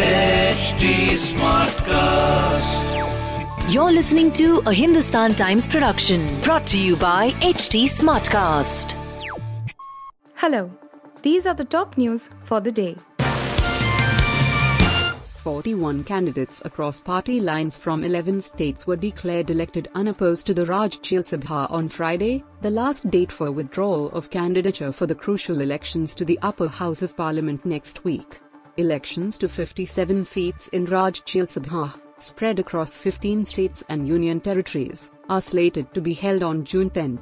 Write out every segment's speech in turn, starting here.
HT Smartcast. You're listening to a Hindustan Times production brought to you by HT Smartcast. Hello, these are the top news for the day. 41 candidates across party lines from 11 states were declared elected unopposed to the Rajya Sabha on Friday, the last date for withdrawal of candidature for the crucial elections to the upper house of parliament next week. Elections to 57 seats in Rajya Sabha, spread across 15 states and union territories, are slated to be held on June 10.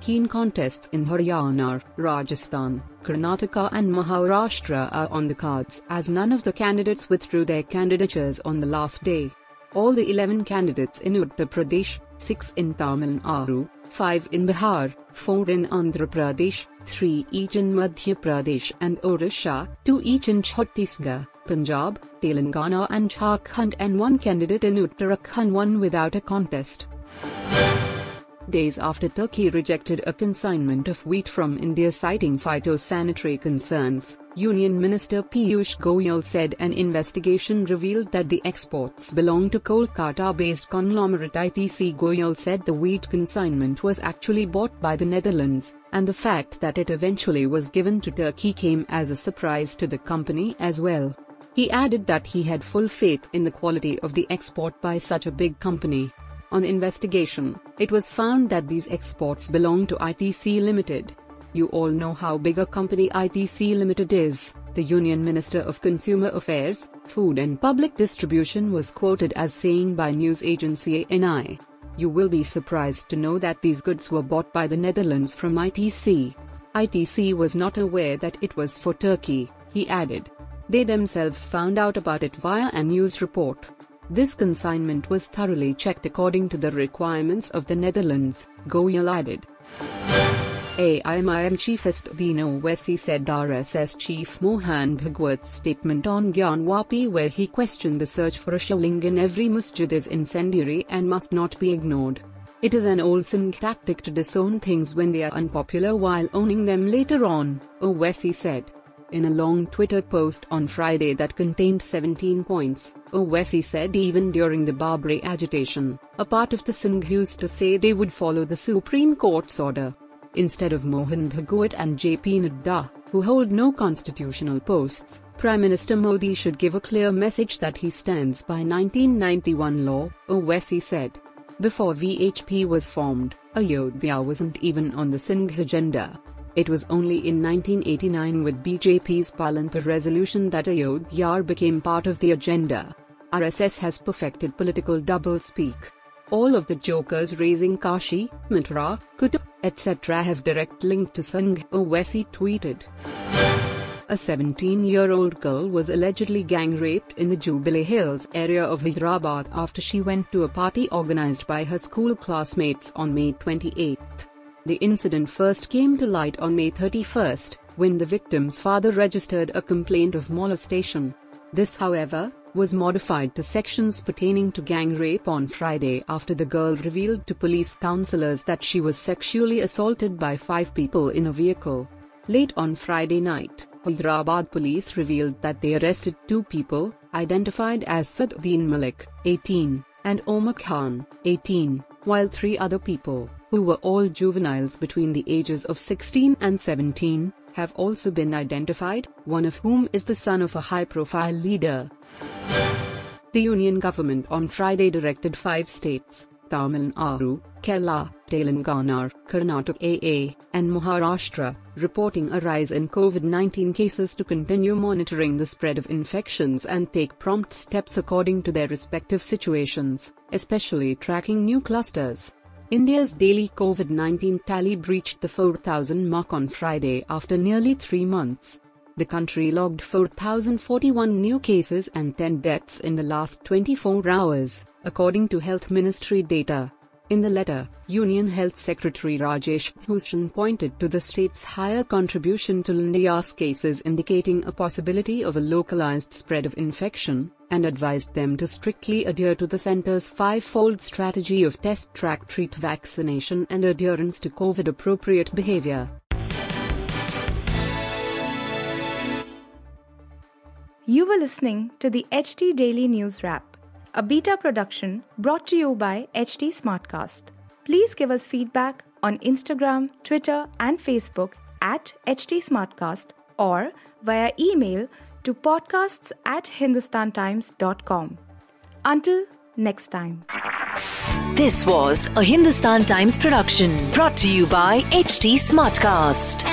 Keen contests in Haryana, Rajasthan, Karnataka and Maharashtra are on the cards as none of the candidates withdrew their candidatures on the last day. All the 11 candidates in Uttar Pradesh, 6 in Tamil Nadu, 5 in Bihar, 4 in Andhra Pradesh, 3 each in Madhya Pradesh and Odisha, 2 each in Chhattisgarh, Punjab, Telangana and Jharkhand and 1 candidate in Uttarakhand won without a contest. Days after Turkey rejected a consignment of wheat from India citing phytosanitary concerns, Union Minister Piyush Goyal said an investigation revealed that the exports belong to Kolkata-based conglomerate ITC. Goyal said the wheat consignment was actually bought by the Netherlands, and the fact that it eventually was given to Turkey came as a surprise to the company as well. He added that he had full faith in the quality of the export by such a big company. On investigation, it was found that these exports belong to ITC Limited. You all know how big a company ITC Limited is. The Union Minister of Consumer Affairs, Food and Public Distribution was quoted as saying by news agency ANI. You will be surprised to know that these goods were bought by the Netherlands from ITC. ITC was not aware that it was for Turkey, he added. They themselves found out about it via a news report. This consignment was thoroughly checked according to the requirements of the Netherlands, Goyal added. AIMIM Chief Asaduddin Owaisi said RSS Chief Mohan Bhagwat's statement on Gyanvapi where he questioned the search for a shivling in every masjid is incendiary and must not be ignored. It is an old Sangh tactic to disown things when they are unpopular while owning them later on, Owaisi said. In a long Twitter post on Friday that contained 17 points, Owaisi said even during the Babri agitation, a part of the Sangh used to say they would follow the Supreme Court's order. Instead of Mohan Bhagwat and JP Nadda, who hold no constitutional posts, Prime Minister Modi should give a clear message that he stands by 1991 law, Owaisi said. Before VHP was formed, Ayodhya wasn't even on the Sangh's agenda. It was only in 1989 with BJP's Palampur resolution that Ayodhya became part of the agenda. RSS has perfected political doublespeak. All of the jokers raising Kashi, Mathura, Kutub, etc. have direct link to Sangh, Owaisi tweeted. A 17-year-old girl was allegedly gang-raped in the Jubilee Hills area of Hyderabad after she went to a party organized by her school classmates on May 28. The incident first came to light on May 31, when the victim's father registered a complaint of molestation. This, however, was modified to sections pertaining to gang rape on Friday after the girl revealed to police counselors that she was sexually assaulted by five people in a vehicle. Late on Friday night, Hyderabad police revealed that they arrested two people, identified as Saduddin Malik, 18, and Omar Khan, 18, while three other people, who were all juveniles between the ages of 16 and 17, have also been identified, one of whom is the son of a high-profile leader. The union government on Friday directed five states, Tamil Nadu, Kerala, Telangana, Karnataka, and Maharashtra, reporting a rise in COVID-19 cases to continue monitoring the spread of infections and take prompt steps according to their respective situations, especially tracking new clusters. India's daily COVID-19 tally breached the 4,000 mark on Friday after nearly three months. The country logged 4,041 new cases and 10 deaths in the last 24 hours, according to Health Ministry data. In the letter, Union Health Secretary Rajesh Bhushan pointed to the state's higher contribution to India's cases indicating a possibility of a localized spread of infection, and advised them to strictly adhere to the center's five-fold strategy of test, track, treat, vaccination and adherence to COVID-appropriate behavior. You were listening to the HT Daily News Wrap, a beta production brought to you by HT Smartcast. Please give us feedback on Instagram, Twitter, and Facebook at HT Smartcast or via email to podcasts at hindustantimes.com. Until next time. This was a Hindustan Times production brought to you by HT Smartcast.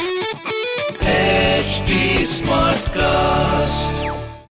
HT Smartcast.